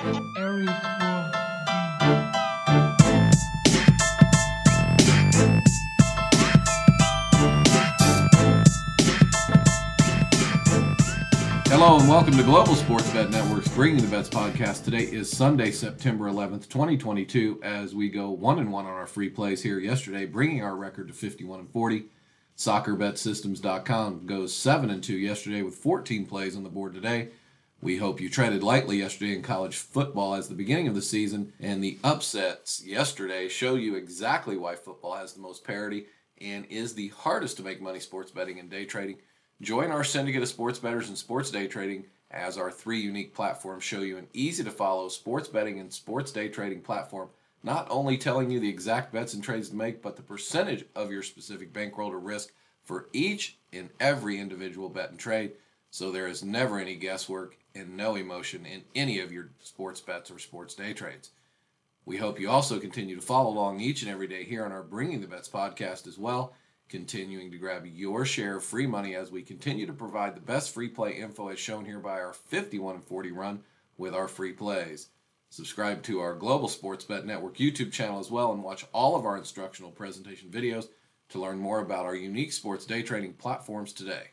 Hello and welcome to Global Sports Bet Network's Bringing the Bets podcast. Today is Sunday, September 11th, 2022, as we go one and one on our free plays here yesterday, bringing our record to 51 and 40. SoccerBetSystems.com goes 7 and 2 yesterday with 14 plays on the board today. We hope you treaded lightly yesterday in college football as the beginning of the season, and the upsets yesterday show you exactly why football has the most parity and is the hardest to make money sports betting and day trading. Join our syndicate of sports bettors and sports day trading as our three unique platforms show you an easy to follow sports betting and sports day trading platform, not only telling you the exact bets and trades to make, but the percentage of your specific bankroll to risk for each and every individual bet and trade. So there is never any guesswork and no emotion in any of your sports bets or sports day trades. We hope you also continue to follow along each and every day here on our Bringing the Bets podcast as well continuing to grab your share of free money as we continue to provide the best free play info as shown here by our 51 and 40 run with our free plays. Subscribe to our Global Sports Bet Network YouTube channel as well and watch all of our instructional presentation videos to learn more about our unique sports day trading platforms today.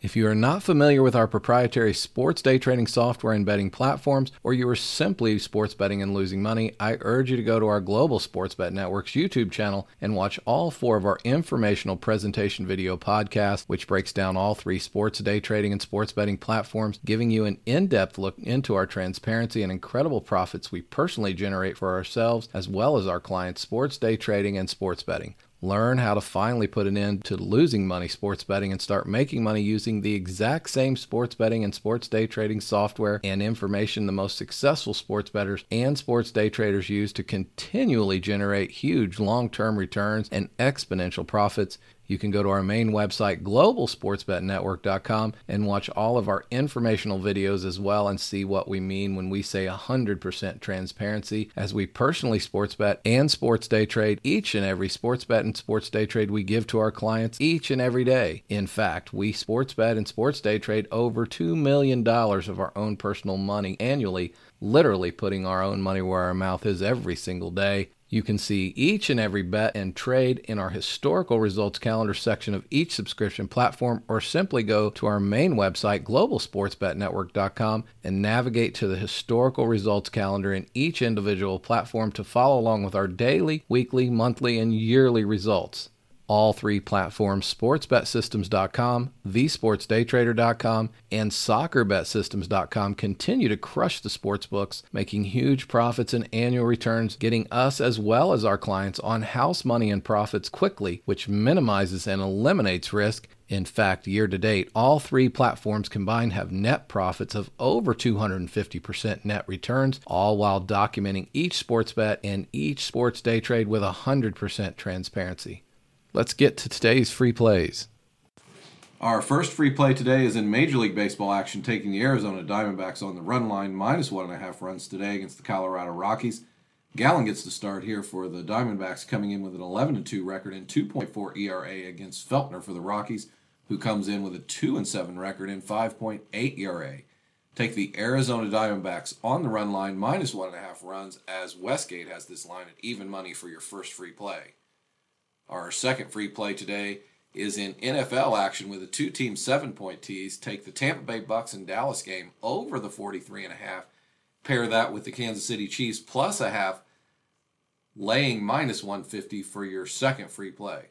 If you are not familiar with our proprietary sports day trading software and betting platforms, or you are simply sports betting and losing money, I urge you to go to our Global Sports Bet Network's YouTube channel and watch all four of our informational presentation video podcasts, which breaks down all three sports day trading and sports betting platforms, giving you an in depth look into our transparency and incredible profits we personally generate for ourselves as well as our clients' sports day trading and sports betting. Learn how to finally put an end to losing money sports betting and start making money using the exact same sports betting and sports day trading software and information the most successful sports bettors and sports day traders use to continually generate huge long term returns and exponential profits. You can go to our main website, globalsportsbetnetwork.com, and watch all of our informational videos as well and see what we mean when we say 100% transparency as we personally sports bet and sports day trade each and every sports bet and sports day trade we give to our clients each and every day. In fact, we sports bet and sports day trade over $2 million of our own personal money annually literally putting our own money where our mouth is every single day. You can see each and every bet and trade in our historical results calendar section of each subscription platform, or simply go to our main website, globalsportsbetnetwork.com, and navigate to the historical results calendar in each individual platform to follow along with our daily, weekly, monthly, and yearly results all three platforms sportsbetsystems.com, thesportsdaytrader.com, and soccerbetsystems.com continue to crush the sports books, making huge profits and annual returns, getting us as well as our clients on house money and profits quickly, which minimizes and eliminates risk. In fact, year to date, all three platforms combined have net profits of over 250% net returns, all while documenting each sports bet and each sports day trade with 100% transparency. Let's get to today's free plays. Our first free play today is in Major League Baseball action, taking the Arizona Diamondbacks on the run line, minus one and a half runs today against the Colorado Rockies. Gallen gets the start here for the Diamondbacks, coming in with an 11 2 record and 2.4 ERA against Feltner for the Rockies, who comes in with a 2 7 record and 5.8 ERA. Take the Arizona Diamondbacks on the run line, minus one and a half runs, as Westgate has this line at even money for your first free play. Our second free play today is in NFL action with a two team seven point tease. Take the Tampa Bay Bucks and Dallas game over the 43 and a half. Pair that with the Kansas City Chiefs plus a half, laying minus 150 for your second free play.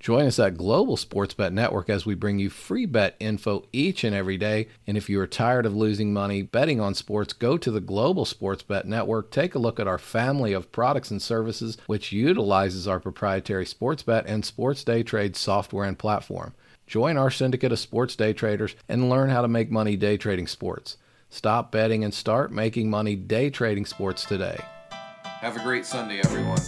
Join us at Global Sports Bet Network as we bring you free bet info each and every day. And if you are tired of losing money betting on sports, go to the Global Sports Bet Network. Take a look at our family of products and services, which utilizes our proprietary sports bet and sports day trade software and platform. Join our syndicate of sports day traders and learn how to make money day trading sports. Stop betting and start making money day trading sports today. Have a great Sunday, everyone.